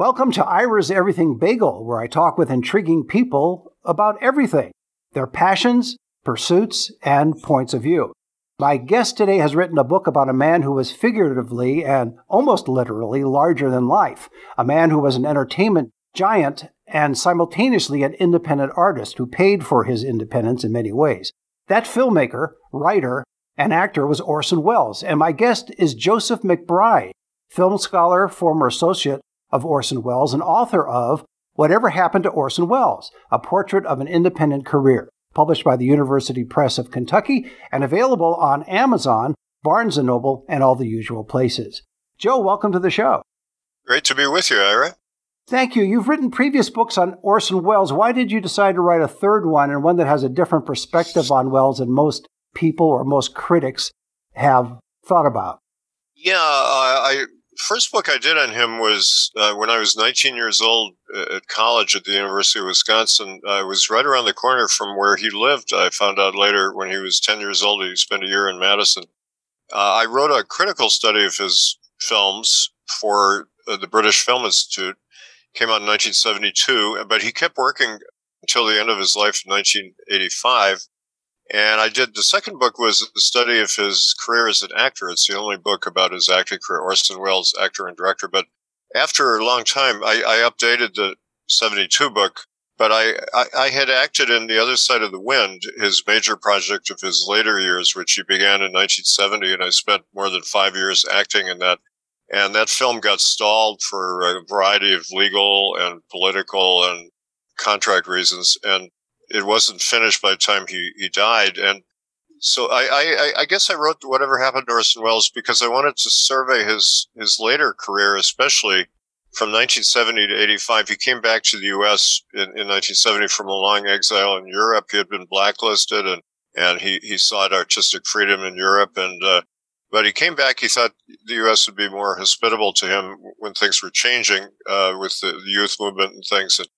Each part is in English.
Welcome to Ira's Everything Bagel, where I talk with intriguing people about everything their passions, pursuits, and points of view. My guest today has written a book about a man who was figuratively and almost literally larger than life, a man who was an entertainment giant and simultaneously an independent artist who paid for his independence in many ways. That filmmaker, writer, and actor was Orson Welles, and my guest is Joseph McBride, film scholar, former associate of Orson Welles, and author of Whatever Happened to Orson Welles, a portrait of an independent career, published by the University Press of Kentucky and available on Amazon, Barnes & Noble, and all the usual places. Joe, welcome to the show. Great to be with you, Ira. Thank you. You've written previous books on Orson Welles. Why did you decide to write a third one and one that has a different perspective on Welles than most people or most critics have thought about? Yeah, uh, I first book I did on him was uh, when I was 19 years old uh, at college at the University of Wisconsin. I was right around the corner from where he lived. I found out later when he was 10 years old, he spent a year in Madison. Uh, I wrote a critical study of his films for uh, the British Film Institute. Came out in 1972, but he kept working until the end of his life in 1985. And I did the second book was a study of his career as an actor. It's the only book about his acting career, Orson Welles, actor and director. But after a long time, I, I updated the 72 book, but I, I, I, had acted in The Other Side of the Wind, his major project of his later years, which he began in 1970. And I spent more than five years acting in that. And that film got stalled for a variety of legal and political and contract reasons. And it wasn't finished by the time he, he died. And so I, I, I guess I wrote whatever happened to Orson Welles because I wanted to survey his, his later career, especially from 1970 to 85. He came back to the U.S. in, in 1970 from a long exile in Europe. He had been blacklisted and, and he, he sought artistic freedom in Europe. And, uh, but he came back. He thought the U.S. would be more hospitable to him when things were changing, uh, with the, the youth movement and things. And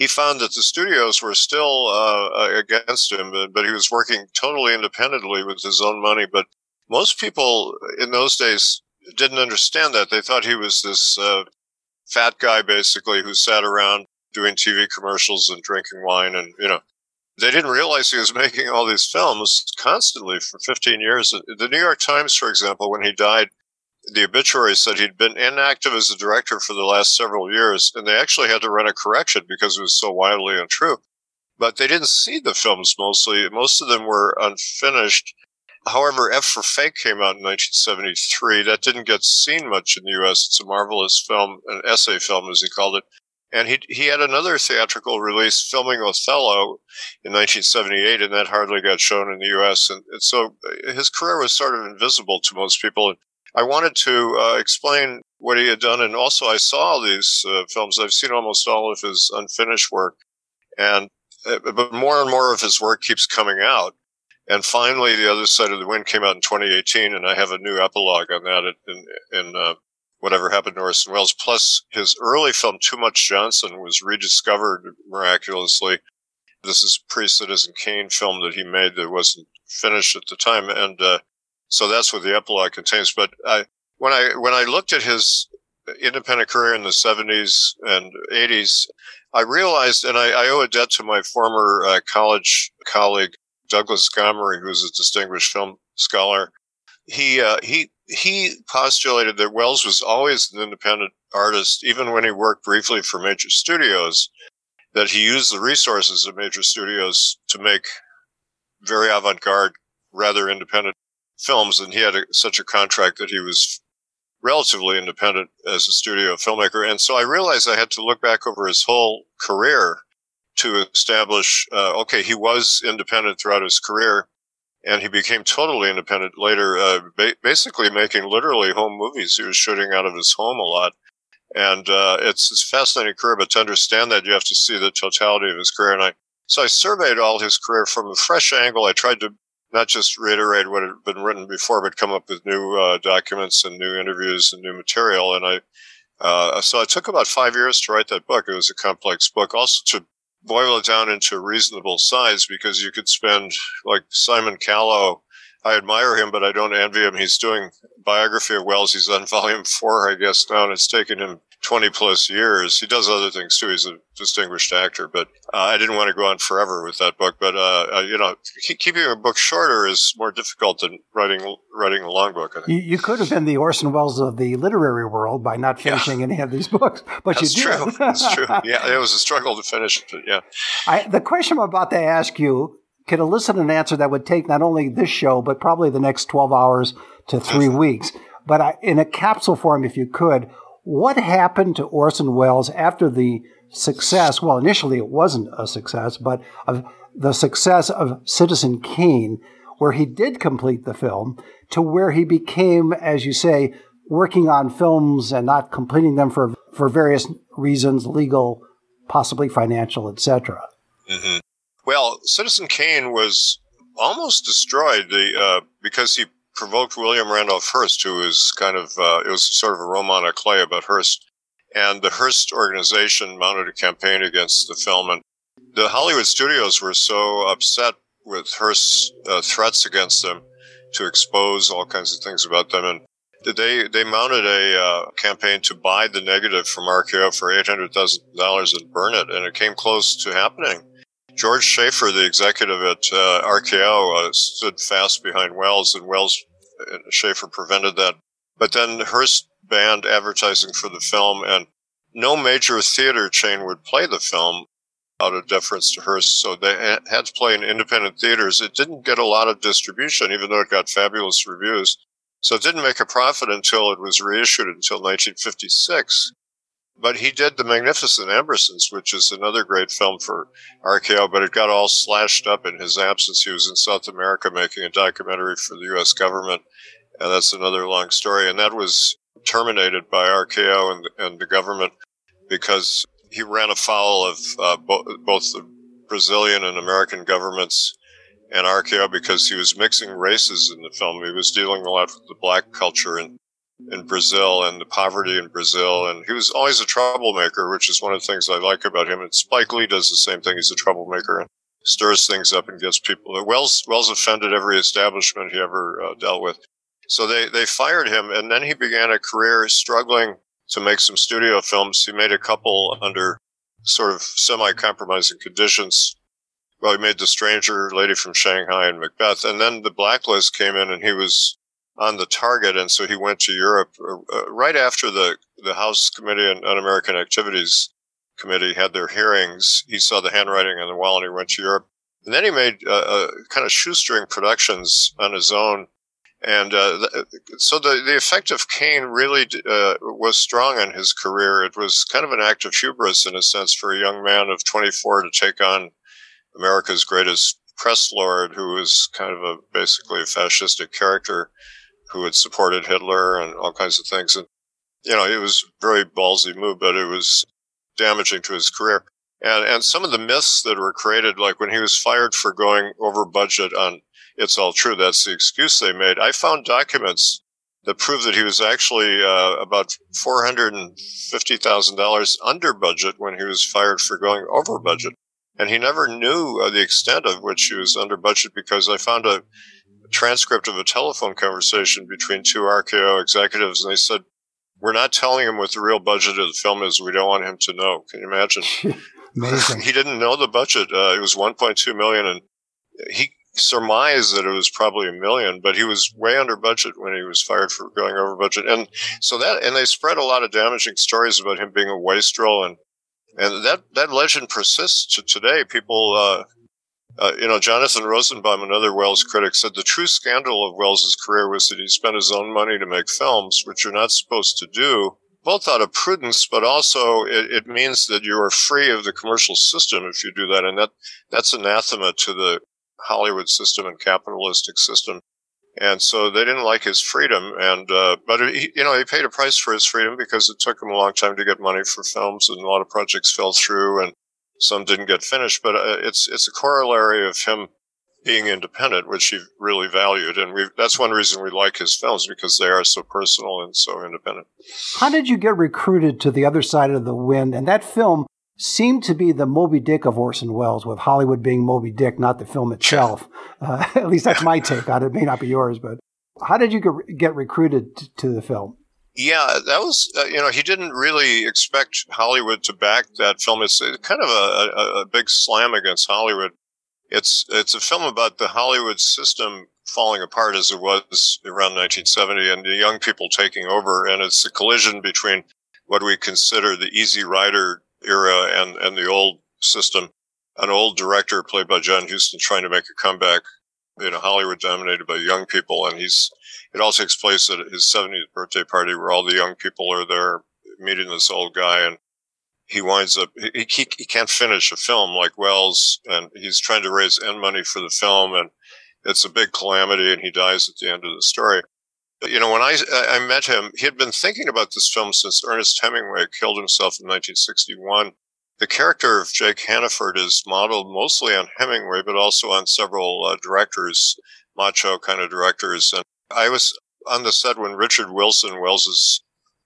he found that the studios were still uh, uh, against him, but he was working totally independently with his own money. But most people in those days didn't understand that. They thought he was this uh, fat guy, basically, who sat around doing TV commercials and drinking wine. And, you know, they didn't realize he was making all these films constantly for 15 years. The New York Times, for example, when he died, the obituary said he'd been inactive as a director for the last several years, and they actually had to run a correction because it was so wildly untrue. But they didn't see the films mostly. Most of them were unfinished. However, F for Fake came out in 1973. That didn't get seen much in the U.S. It's a marvelous film, an essay film, as he called it. And he, he had another theatrical release filming Othello in 1978, and that hardly got shown in the U.S. And, and so uh, his career was sort of invisible to most people. I wanted to uh, explain what he had done, and also I saw these uh, films. I've seen almost all of his unfinished work, and uh, but more and more of his work keeps coming out. And finally, The Other Side of the Wind came out in 2018, and I have a new epilogue on that in, in uh, Whatever Happened to Orson Welles. Plus, his early film, Too Much Johnson, was rediscovered miraculously. This is pre Citizen Kane film that he made that wasn't finished at the time, and uh, so that's what the epilogue contains. But I, when I when I looked at his independent career in the 70s and 80s, I realized, and I, I owe a debt to my former uh, college colleague Douglas Gomery, who's a distinguished film scholar. He uh, he he postulated that Welles was always an independent artist, even when he worked briefly for major studios. That he used the resources of major studios to make very avant-garde, rather independent films, and he had a, such a contract that he was relatively independent as a studio filmmaker. And so I realized I had to look back over his whole career to establish, uh, okay, he was independent throughout his career, and he became totally independent later, uh, ba- basically making literally home movies. He was shooting out of his home a lot. And uh, it's, it's fascinating career, but to understand that, you have to see the totality of his career. And I so I surveyed all his career from a fresh angle. I tried to not just reiterate what had been written before, but come up with new uh, documents and new interviews and new material. And I, uh, so it took about five years to write that book. It was a complex book, also to boil it down into reasonable size because you could spend like Simon Callow. I admire him, but I don't envy him. He's doing biography of Welles. He's on volume four, I guess now, and it's taken him 20 plus years. He does other things too. He's a distinguished actor, but uh, I didn't want to go on forever with that book. But uh, you know, keeping a book shorter is more difficult than writing writing a long book. You, you, could have been the Orson Welles of the literary world by not finishing yeah. any of these books, but That's you did. True. That's true. Yeah, it was a struggle to finish. But yeah, I, the question I'm about to ask you could elicit an answer that would take not only this show but probably the next 12 hours to three weeks. But I, in a capsule form, if you could, what happened to Orson Welles after the success? Well, initially it wasn't a success, but of the success of Citizen Kane, where he did complete the film, to where he became, as you say, working on films and not completing them for for various reasons, legal, possibly financial, etc. Mm-hmm. Well, Citizen Kane was almost destroyed the uh, because he provoked William Randolph Hearst, who was kind of, uh, it was sort of a roman à clef about Hearst. And the Hearst organization mounted a campaign against the film. And the Hollywood studios were so upset with Hearst's uh, threats against them to expose all kinds of things about them. And they, they mounted a uh, campaign to buy the negative from RKO for $800,000 and burn it. And it came close to happening. George Schaefer, the executive at uh, RKO, uh, stood fast behind Welles, and Welles Schaefer prevented that. But then Hearst banned advertising for the film, and no major theater chain would play the film out of deference to Hearst. So they had to play in independent theaters. It didn't get a lot of distribution, even though it got fabulous reviews. So it didn't make a profit until it was reissued until 1956. But he did The Magnificent Ambersons, which is another great film for RKO, but it got all slashed up in his absence. He was in South America making a documentary for the U.S. government, and that's another long story. And that was terminated by RKO and, and the government because he ran afoul of uh, bo- both the Brazilian and American governments and RKO because he was mixing races in the film. He was dealing a lot with the black culture and in Brazil and the poverty in Brazil. And he was always a troublemaker, which is one of the things I like about him. And Spike Lee does the same thing. He's a troublemaker and stirs things up and gets people. Welles, Welles offended every establishment he ever uh, dealt with. So they, they fired him. And then he began a career struggling to make some studio films. He made a couple under sort of semi compromising conditions. Well, he made The Stranger, Lady from Shanghai, and Macbeth. And then the blacklist came in and he was on the target, and so he went to Europe uh, uh, right after the the House Committee on Un-American Activities Committee had their hearings. He saw the handwriting on the wall, and he went to Europe. And then he made uh, uh, kind of shoestring productions on his own. And uh, so the, the effect of Kane really uh, was strong on his career. It was kind of an act of hubris, in a sense, for a young man of 24 to take on America's greatest press lord, who was kind of a basically a fascistic character who had supported Hitler and all kinds of things. And, you know, it was a very ballsy move, but it was damaging to his career. And, and some of the myths that were created, like when he was fired for going over budget on It's All True, that's the excuse they made. I found documents that prove that he was actually uh, about $450,000 under budget when he was fired for going over budget. And he never knew uh, the extent of which he was under budget because I found a transcript of a telephone conversation between two RKO executives, and they said, "We're not telling him what the real budget of the film is. We don't want him to know." Can you imagine? Amazing. he didn't know the budget. Uh, it was 1.2 million, and he surmised that it was probably a million, but he was way under budget when he was fired for going over budget. And so that, and they spread a lot of damaging stories about him being a wastrel, and and that that legend persists to today. People uh, uh, you know, Jonathan Rosenbaum, another Welles critic, said the true scandal of Welles's career was that he spent his own money to make films, which you're not supposed to do, both out of prudence, but also it, it means that you are free of the commercial system if you do that, and that that's anathema to the Hollywood system and capitalistic system. And so they didn't like his freedom, and uh, but he, you know he paid a price for his freedom because it took him a long time to get money for films, and a lot of projects fell through, and some didn't get finished, but uh, it's it's a corollary of him being independent, which he really valued, and we that's one reason we like his films because they are so personal and so independent. How did you get recruited to the other side of the wind? And that film seemed to be the Moby Dick of Orson Welles, with Hollywood being Moby Dick, not the film itself. Uh, at least that's my take on it. It may not be yours, but how did you get recruited to the film? Yeah, that was, uh, you know, he didn't really expect Hollywood to back that film. It's kind of a, a, a, big slam against Hollywood. It's, it's a film about the Hollywood system falling apart as it was around 1970 and the young people taking over. And it's the collision between what we consider the easy rider era and, and the old system. An old director played by John Huston trying to make a comeback in a Hollywood dominated by young people. And he's, it all takes place at his 70th birthday party where all the young people are there meeting this old guy and he winds up he, he, he can't finish a film like Welles. and he's trying to raise end money for the film and it's a big calamity and he dies at the end of the story. You know, when I, I met him, he had been thinking about this film since Ernest Hemingway killed himself in 1961. The character of Jake Hannaford is modeled mostly on Hemingway, but also on several uh, directors, macho kind of directors. And I was on the set when Richard Wilson, Welles's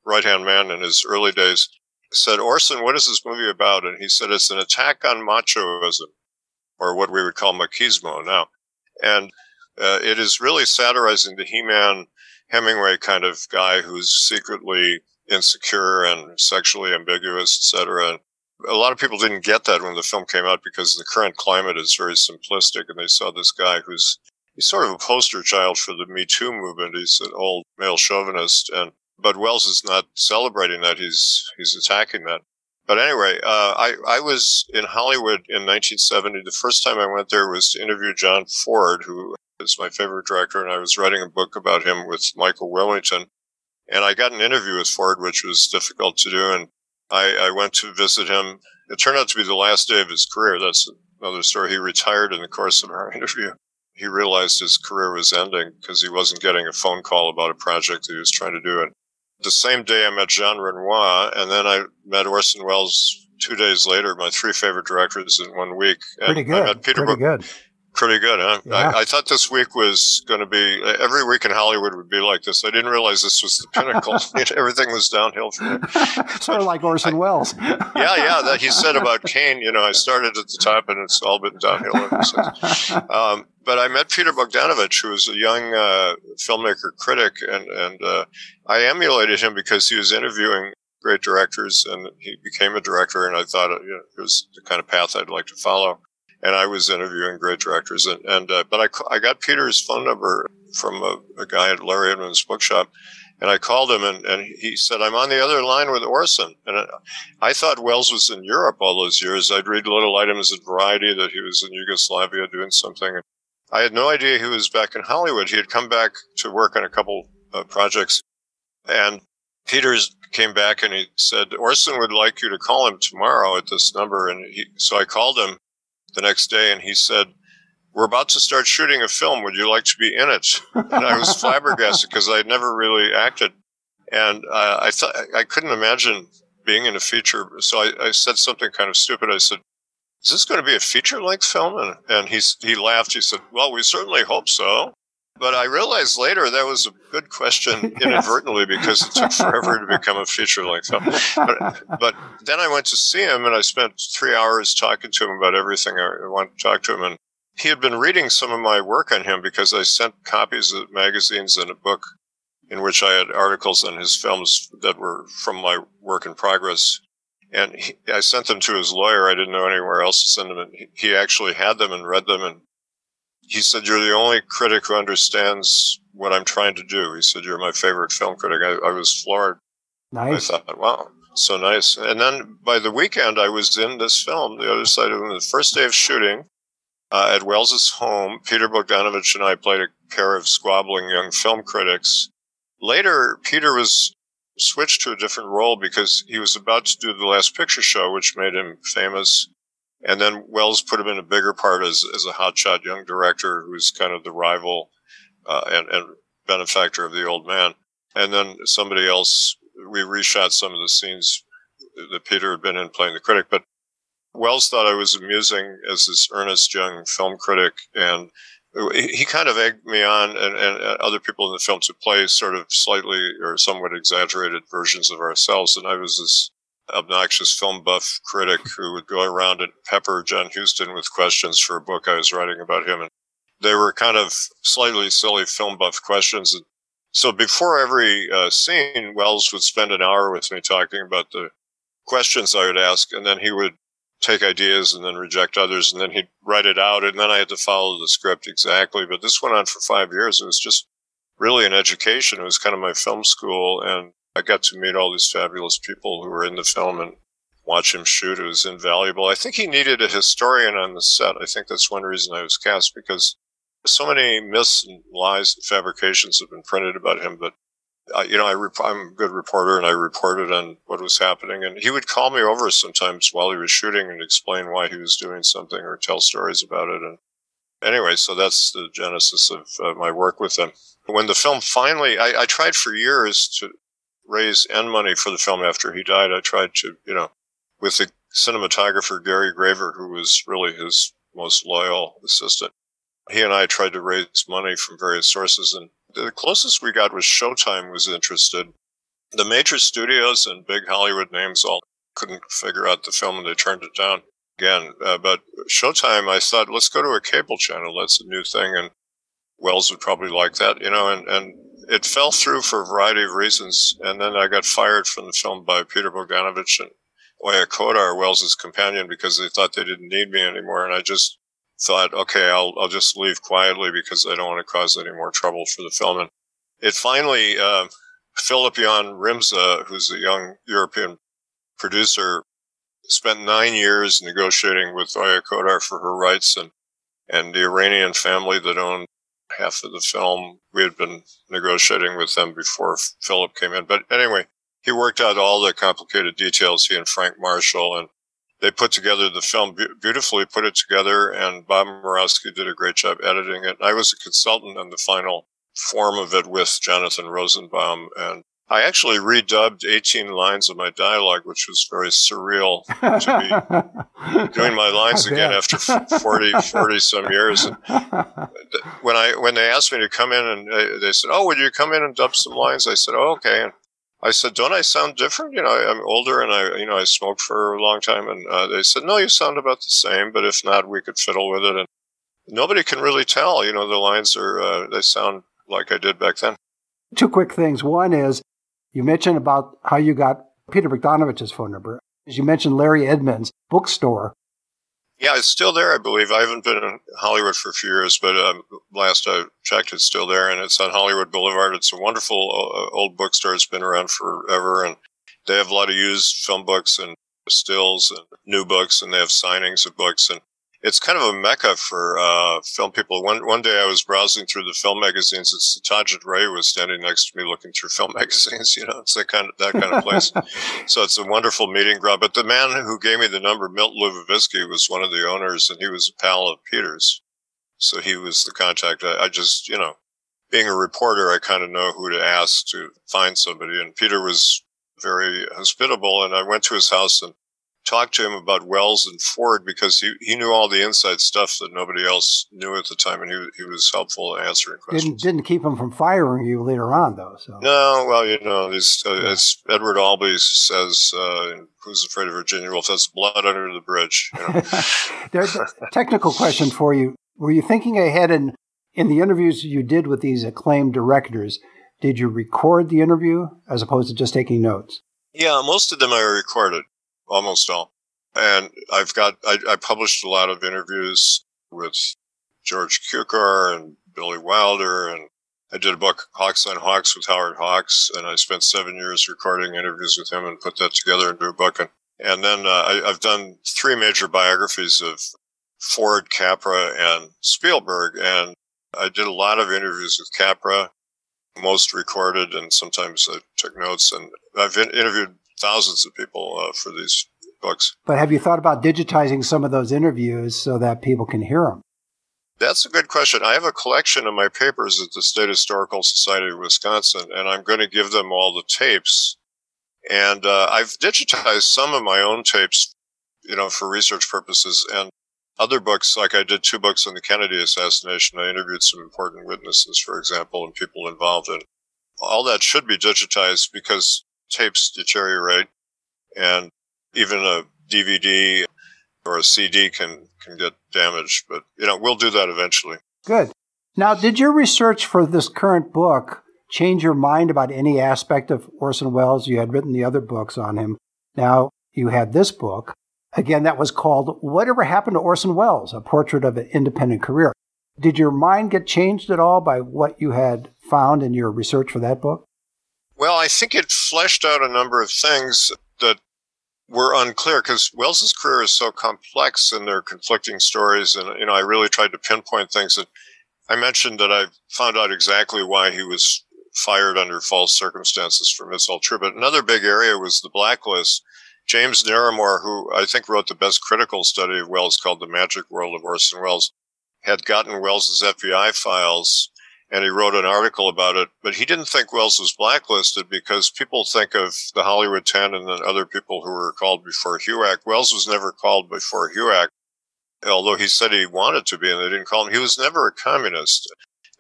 right hand man in his early days, said, Orson, what is this movie about? And he said, it's an attack on machoism, or what we would call machismo now. And uh, it is really satirizing the He Man Hemingway kind of guy who's secretly insecure and sexually ambiguous, etc. A lot of people didn't get that when the film came out because the current climate is very simplistic, and they saw this guy who's he's sort of a poster child for the Me Too movement. He's an old male chauvinist, and but Welles is not celebrating that. He's he's attacking that. But anyway, uh, I I was in Hollywood in 1970. The first time I went there was to interview John Ford, who is my favorite director, and I was writing a book about him with Michael Wilmington. And I got an interview with Ford, which was difficult to do. And I, I went to visit him. It turned out to be the last day of his career. That's another story. He retired in the course of our interview he realized his career was ending because he wasn't getting a phone call about a project that he was trying to do. And the same day I met Jean Renoir, and then I met Orson Welles two days later, my three favorite directors in one week. And Pretty good. I met Peter Pretty good. Pretty good, huh? Yeah. I, I, thought this week was going to be every week in Hollywood would be like this. I didn't realize this was the pinnacle. Everything was downhill from there. sort of like Orson Welles. yeah, yeah. That he said about Kane. You know, I started at the top and it's all been downhill ever since. Um, but I met Peter Bogdanovich, who was a young uh, filmmaker critic, and and uh, I emulated him because he was interviewing great directors, and he became a director. And I thought you know, it was the kind of path I'd like to follow and I was interviewing great directors. And, and uh, but I, I got Peter's phone number from a, a, guy at Larry Edmunds bookshop, and I called him, and, and he said, "I'm on the other line with Orson." And I, thought Welles was in Europe all those years. I'd read little items in Variety that he was in Yugoslavia doing something. I had no idea he was back in Hollywood. He had come back to work on a couple of projects, and Peters came back and he said, Orson would like you to call him tomorrow at this number. And he, so I called him the next day and he said, we're about to start shooting a film. Would you like to be in it? And I was flabbergasted because I'd never really acted. And uh, I thought I couldn't imagine being in a feature. So I, I, said something kind of stupid. I said, is this going to be a feature length film? And, and he, he laughed. He said, well, we certainly hope so. But I realized later that was a good question inadvertently because it took forever to become a feature length film. But, but, then I went to see him and I spent three hours talking to him about everything I wanted to talk to him. And he had been reading some of my work on him because I sent copies of magazines and a book in which I had articles on his films that were from my work in progress. And he, I sent them to his lawyer. I didn't know anywhere else to send them. And he actually had them and read them and he said, You're the only critic who understands what I'm trying to do. He said, You're my favorite film critic. I, I was floored. Nice. I thought, wow, so nice. And then by the weekend, I was in this film, The Other Side of the first day of shooting uh, at Welles's home. Peter Bogdanovich and I played a pair of squabbling young film critics. Later, Peter was switched to a different role because he was about to do the last picture show, which made him famous. And then Welles put him in a bigger part as, as a hotshot young director who's kind of the rival uh, and, and benefactor of the old man. And then somebody else, we reshot some of the scenes that Peter had been in playing the critic. But Welles thought I was amusing as this earnest young film critic. And he kind of egged me on and, and other people in the film to play sort of slightly or somewhat exaggerated versions of ourselves. And I was this obnoxious film buff critic who would go around and pepper John Huston with questions for a book I was writing about him. And they were kind of slightly silly film buff questions. So before every uh, scene, Welles would spend an hour with me talking about the questions I would ask, and then he would take ideas and then reject others, and then he'd write it out, and then I had to follow the script exactly. But this went on for five years. It was just really an education. It was kind of my film school, and I got to meet all these fabulous people who were in the film and watch him shoot. It was invaluable. I think he needed a historian on the set. I think that's one reason I was cast because so many myths and lies and fabrications have been printed about him, but uh, you know, I I'm a good reporter and I reported on what was happening. And he would call me over sometimes while he was shooting and explain why he was doing something or tell stories about it. And anyway, so that's the genesis of uh, my work with him. When the film finally, I, I tried for years to raise end money for the film after he died. I tried to, you know, with the cinematographer Gary Graver, who was really his most loyal assistant. He and I tried to raise money from various sources, and the closest we got was Showtime was interested. The major studios and big Hollywood names all couldn't figure out the film, and they turned it down again. Uh, but Showtime, I thought, let's go to a cable channel. That's a new thing, and Welles would probably like that, you know. And, and it fell through for a variety of reasons. And then I got fired from the film by Peter Bogdanovich and Oja Kodar, Welles's companion, because they thought they didn't need me anymore. And I just thought, okay, I'll, I'll just leave quietly because I don't want to cause any more trouble for the film. And it finally, uh, Filip Jan Rymsza, who's a young European producer, spent nine years negotiating with Oja Kodar for her rights and, and the Iranian family that owned half of the film. We had been negotiating with them before Philip came in. But anyway, he worked out all the complicated details, he and Frank Marshall, and they put together the film beautifully, put it together, and Bob Murawski did a great job editing it. I was a consultant on the final form of it with Jonathan Rosenbaum, and I actually redubbed 18 lines of my dialogue, which was very surreal to be doing my lines again after 40, 40 some years. And when I when they asked me to come in and uh, they said, "Oh, would you come in and dub some lines?" I said, "Oh, okay." And I said, "Don't I sound different? You know, I, am older and I, you know, I smoked for a long time." And uh, they said, "No, you sound about the same, but if not, we could fiddle with it." And nobody can really tell. You know, the lines are uh, they sound like I did back then. Two quick things. One is you mentioned about how you got Peter Bogdanovich's phone number. As you mentioned, Larry Edmunds' bookstore yeah, it's still there, I believe. I haven't been in Hollywood for a few years, but um, last I checked, it's still there, and it's on Hollywood Boulevard. It's a wonderful uh, old bookstore. It's been around forever, and they have a lot of used film books and stills and new books, and they have signings of books. And it's kind of a mecca for uh, film people. One one day I was browsing through the film magazines. It's Satyajit Ray was standing next to me looking through film magazines. You know, it's that kind of that kind of place. so it's a wonderful meeting ground. But the man who gave me the number, Milt Luboviski, was one of the owners, and he was a pal of Peter's. So he was the contact. I, I just, you know, being a reporter, I kind of know who to ask to find somebody. And Peter was very hospitable, and I went to his house and talked to him about Welles and Ford because he, he knew all the inside stuff that nobody else knew at the time, and he, he was helpful in answering questions. Didn't, didn't keep him from firing you later on, though. So no, well, you know, uh, yeah. as Edward Albee says, uh, "Who's afraid of Virginia Woolf?" That's blood under the bridge. You know? There's a technical question for you. Were you thinking ahead in in the interviews you did with these acclaimed directors? Did you record the interview as opposed to just taking notes? Yeah, most of them I recorded almost all. And I've got, I, I published a lot of interviews with George Cukor and Billy Wilder. And I did a book, Hawks on Hawks with Howard Hawks. And I spent seven years recording interviews with him and put that together into a book. And, and then uh, I, I've done three major biographies of Ford, Capra, and Spielberg. And I did a lot of interviews with Capra, most recorded, and sometimes I took notes. And I've interviewed thousands of people uh, for these books. But have you thought about digitizing some of those interviews so that people can hear them? That's a good question. I have a collection of my papers at the State Historical Society of Wisconsin, and I'm going to give them all the tapes. And uh, I've digitized some of my own tapes, you know, for research purposes. And other books, like I did two books on the Kennedy assassination. I interviewed some important witnesses, for example, and people involved in. All that should be digitized because tapes deteriorate and even a DVD or a CD can, can get damaged. But, you know, we'll do that eventually. Good. Now, did your research for this current book change your mind about any aspect of Orson Welles? You had written the other books on him. Now you had this book. Again, that was called Whatever Happened to Orson Welles, a portrait of an independent career. Did your mind get changed at all by what you had found in your research for that book? Well, I think it fleshed out a number of things that were unclear because Welles's career is so complex and there are conflicting stories. And, you know, I really tried to pinpoint things that I mentioned that I found out exactly why he was fired under false circumstances for It's All True. But another big area was the blacklist. James Naremore, who I think wrote the best critical study of Welles called The Magic World of Orson Welles, had gotten Welles's FBI files and he wrote an article about it. But he didn't think Welles was blacklisted because people think of the Hollywood 10 and then other people who were called before HUAC. Welles was never called before HUAC, although he said he wanted to be and they didn't call him. He was never a communist.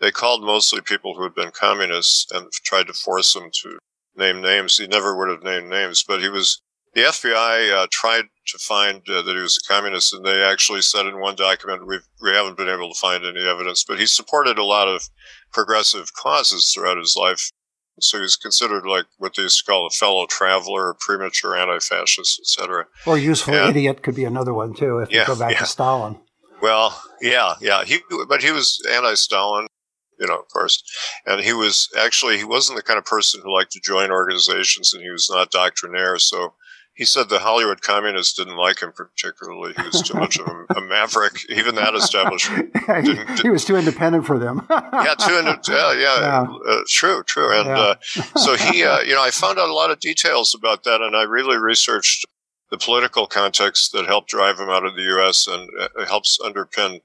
They called mostly people who had been communists and tried to force him to name names. He never would have named names, but he was the FBI uh, tried to find uh, that he was a communist, and they actually said in one document, we've, we haven't been able to find any evidence, but he supported a lot of progressive causes throughout his life. So he's considered like what they used to call a fellow traveler, a premature anti-fascist, etc. Or useful and, idiot could be another one too, if yeah, you go back yeah. to Stalin. Well, yeah, yeah. He, but he was anti-Stalin, you know, of course. And he was actually he wasn't the kind of person who liked to join organizations, and he was not doctrinaire. So he said the Hollywood communists didn't like him particularly. He was too much of a, a maverick. Even that establishment. Didn't, he was too independent for them. yeah, too independent. Yeah, yeah, yeah. Uh, true, true. And yeah. uh, so he, uh, you know, I found out a lot of details about that, and I really researched the political context that helped drive him out of the U.S. and uh, helps underpin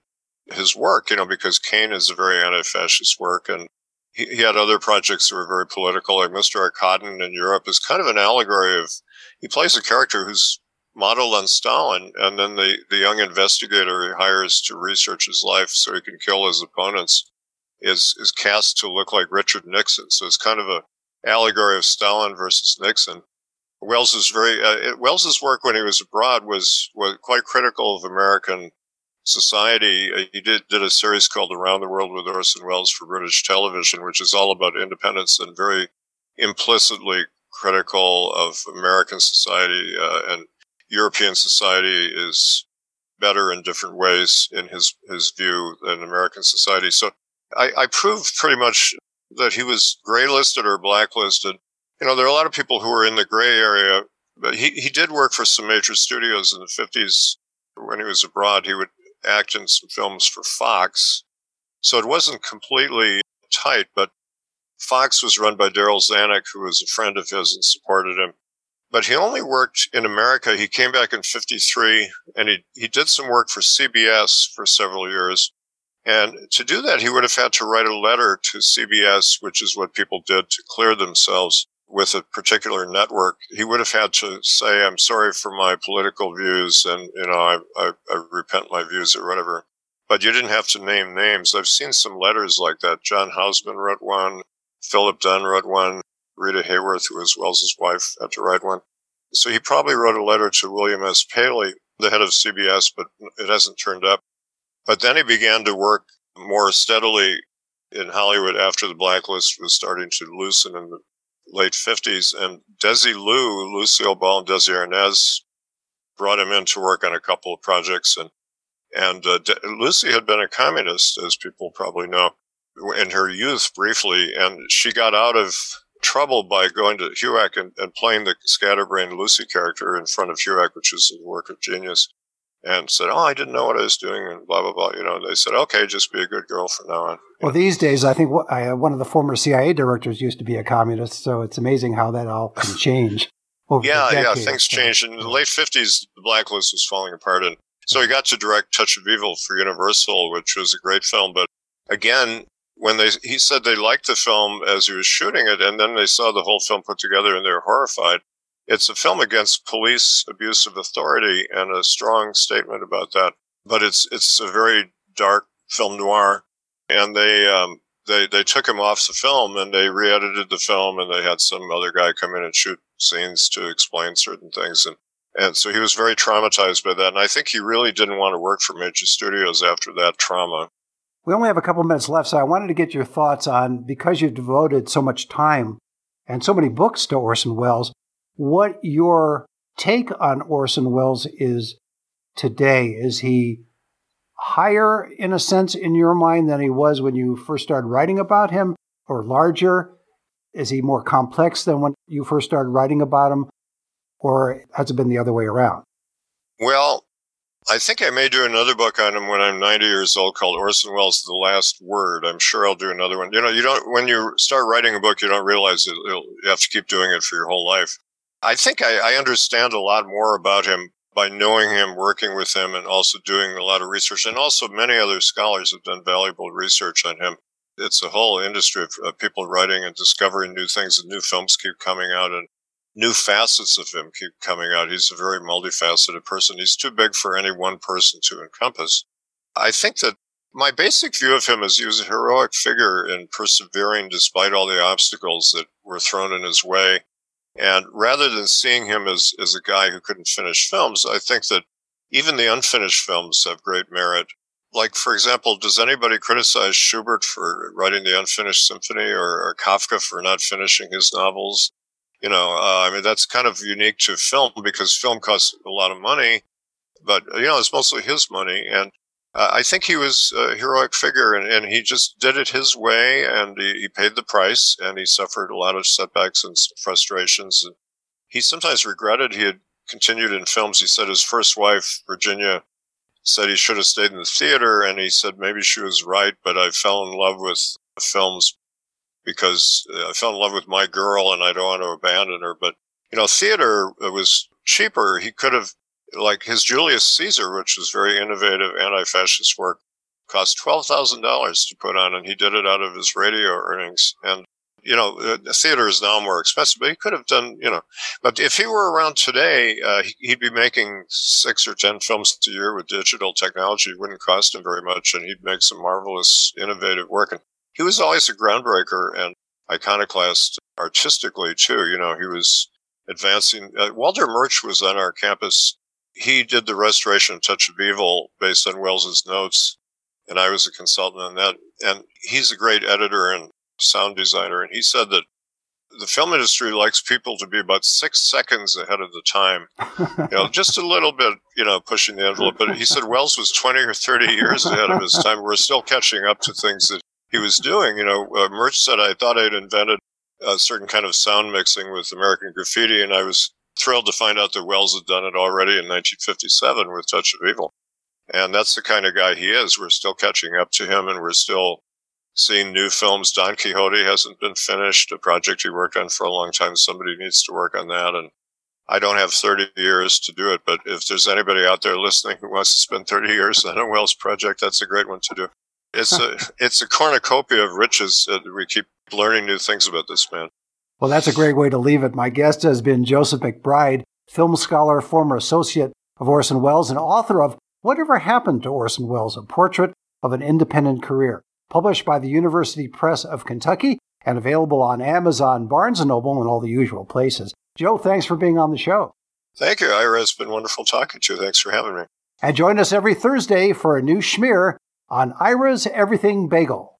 his work. You know, because Kane is a very anti-fascist work, and he, he had other projects that were very political, like Mr. Arkadin in Europe is kind of an allegory of he plays a character who's modeled on Stalin, and then the, the young investigator he hires to research his life so he can kill his opponents is is cast to look like Richard Nixon. So it's kind of a allegory of Stalin versus Nixon. Welles is very uh, Welles's work when he was abroad was was quite critical of American society. Uh, he did did a series called Around the World with Orson Welles for British television, which is all about independence and very implicitly critical of American society uh, and European society is better in different ways in his his view than American society. So I, I proved pretty much that he was gray listed or blacklisted. You know, there are a lot of people who are in the gray area, but he, he did work for some major studios in the 50s. When he was abroad, he would act in some films for Fox. So it wasn't completely tight, but Fox was run by Darryl Zanuck, who was a friend of his and supported him. But he only worked in America. He came back in 53 and he, he did some work for CBS for several years. And to do that, he would have had to write a letter to CBS, which is what people did to clear themselves with a particular network. He would have had to say, I'm sorry for my political views and, you know, I, I, I repent my views or whatever. But you didn't have to name names. I've seen some letters like that. John Houseman wrote one. Philip Dunne wrote one. Rita Hayworth, who was Welles's wife, had to write one. So he probably wrote a letter to William S. Paley, the head of CBS, but it hasn't turned up. But then he began to work more steadily in Hollywood after the blacklist was starting to loosen in the late 50s. And Desilu, Lucille Ball and Desi Arnaz brought him in to work on a couple of projects. And, and uh, De- Lucy had been a communist, as people probably know in her youth briefly, and she got out of trouble by going to HUAC and, and playing the scatterbrained Lucy character in front of HUAC, which is a work of genius, and said, "Oh, I didn't know what I was doing," and blah blah blah. You know, they said, "Okay, just be a good girl from now on." Well, these days, I think uh, one of the former CIA directors used to be a communist, so it's amazing how that all can change. yeah, yeah, things changed. In the late fifties, the blacklist was falling apart, and so he got to direct Touch of Evil for Universal, which was a great film. But again, when they he said they liked the film as he was shooting it, and then they saw the whole film put together and they're horrified. It's a film against police abuse of authority and a strong statement about that. But it's it's a very dark film noir, and they um, they they took him off the film and they re-edited the film and they had some other guy come in and shoot scenes to explain certain things and and so he was very traumatized by that. And I think he really didn't want to work for major studios after that trauma We only have a couple minutes left, so I wanted to get your thoughts on because you've devoted so much time and so many books to Orson Welles, what your take on Orson Welles is today. Is he higher, in a sense, in your mind than he was when you first started writing about him, or larger? Is he more complex than when you first started writing about him, or has it been the other way around? Well, I think I may do another book on him when I'm 90 years old called Orson Welles' The Last Word. I'm sure I'll do another one. You know, you don't, when you start writing a book, you don't realize it, you have to keep doing it for your whole life. I think I, I understand a lot more about him by knowing him, working with him, and also doing a lot of research. And also, many other scholars have done valuable research on him. It's a whole industry of, of people writing and discovering new things, and new films keep coming out. And new facets of him keep coming out. He's a very multifaceted person. He's too big for any one person to encompass. I think that my basic view of him is he was a heroic figure in persevering despite all the obstacles that were thrown in his way. And rather than seeing him as, as a guy who couldn't finish films, I think that even the unfinished films have great merit. Like, for example, does anybody criticize Schubert for writing the unfinished symphony or, or Kafka for not finishing his novels? You know, uh, I mean, that's kind of unique to film because film costs a lot of money, but, you know, it's mostly his money. And uh, I think he was a heroic figure and, and he just did it his way and he, he, paid the price and he suffered a lot of setbacks and frustrations. And he sometimes regretted he had continued in films. He said his first wife, Virginia, said he should have stayed in the theater and he said maybe she was right, but I fell in love with films because uh, I fell in love with my girl and I don't want to abandon her. But, you know, theater was cheaper. He could have, like his Julius Caesar, which was very innovative anti fascist work, cost $12,000 to put on, and he did it out of his radio earnings. And, you know, uh, the theater is now more expensive, but he could have done, you know, but if he were around today, uh, he'd be making six or 10 films a year with digital technology. It wouldn't cost him very much, and he'd make some marvelous, innovative work. And he was always a groundbreaker and iconoclast artistically too. You know, he was advancing. Uh, Walter Murch was on our campus. He did the restoration of Touch of Evil based on Welles's notes, and I was a consultant on that. And he's a great editor and sound designer. And he said that the film industry likes people to be about six seconds ahead of the time. You know, just a little bit, you know, pushing the envelope. But he said Welles was 20 or 30 years ahead of his time. We're still catching up to things that he was doing. You know, uh, Murch said I thought I'd invented a certain kind of sound mixing with American Graffiti, and I was thrilled to find out that Welles had done it already in 1957 with Touch of Evil. And that's the kind of guy he is. We're still catching up to him, and we're still seeing new films. Don Quixote hasn't been finished, a project he worked on for a long time. Somebody needs to work on that. And I don't have 30 years to do it, but if there's anybody out there listening who wants to spend 30 years on a Welles project, that's a great one to do. It's a it's a cornucopia of riches. Uh, we keep learning new things about this man. Well, that's a great way to leave it. My guest has been Joseph McBride, film scholar, former associate of Orson Welles, and author of Whatever Happened to Orson Welles, a portrait of an independent career, published by the University Press of Kentucky and available on Amazon, Barnes & Noble, and all the usual places. Joe, thanks for being on the show. Thank you, Ira. It's been wonderful talking to you. Thanks for having me. And join us every Thursday for a new schmear on Ira's Everything Bagel.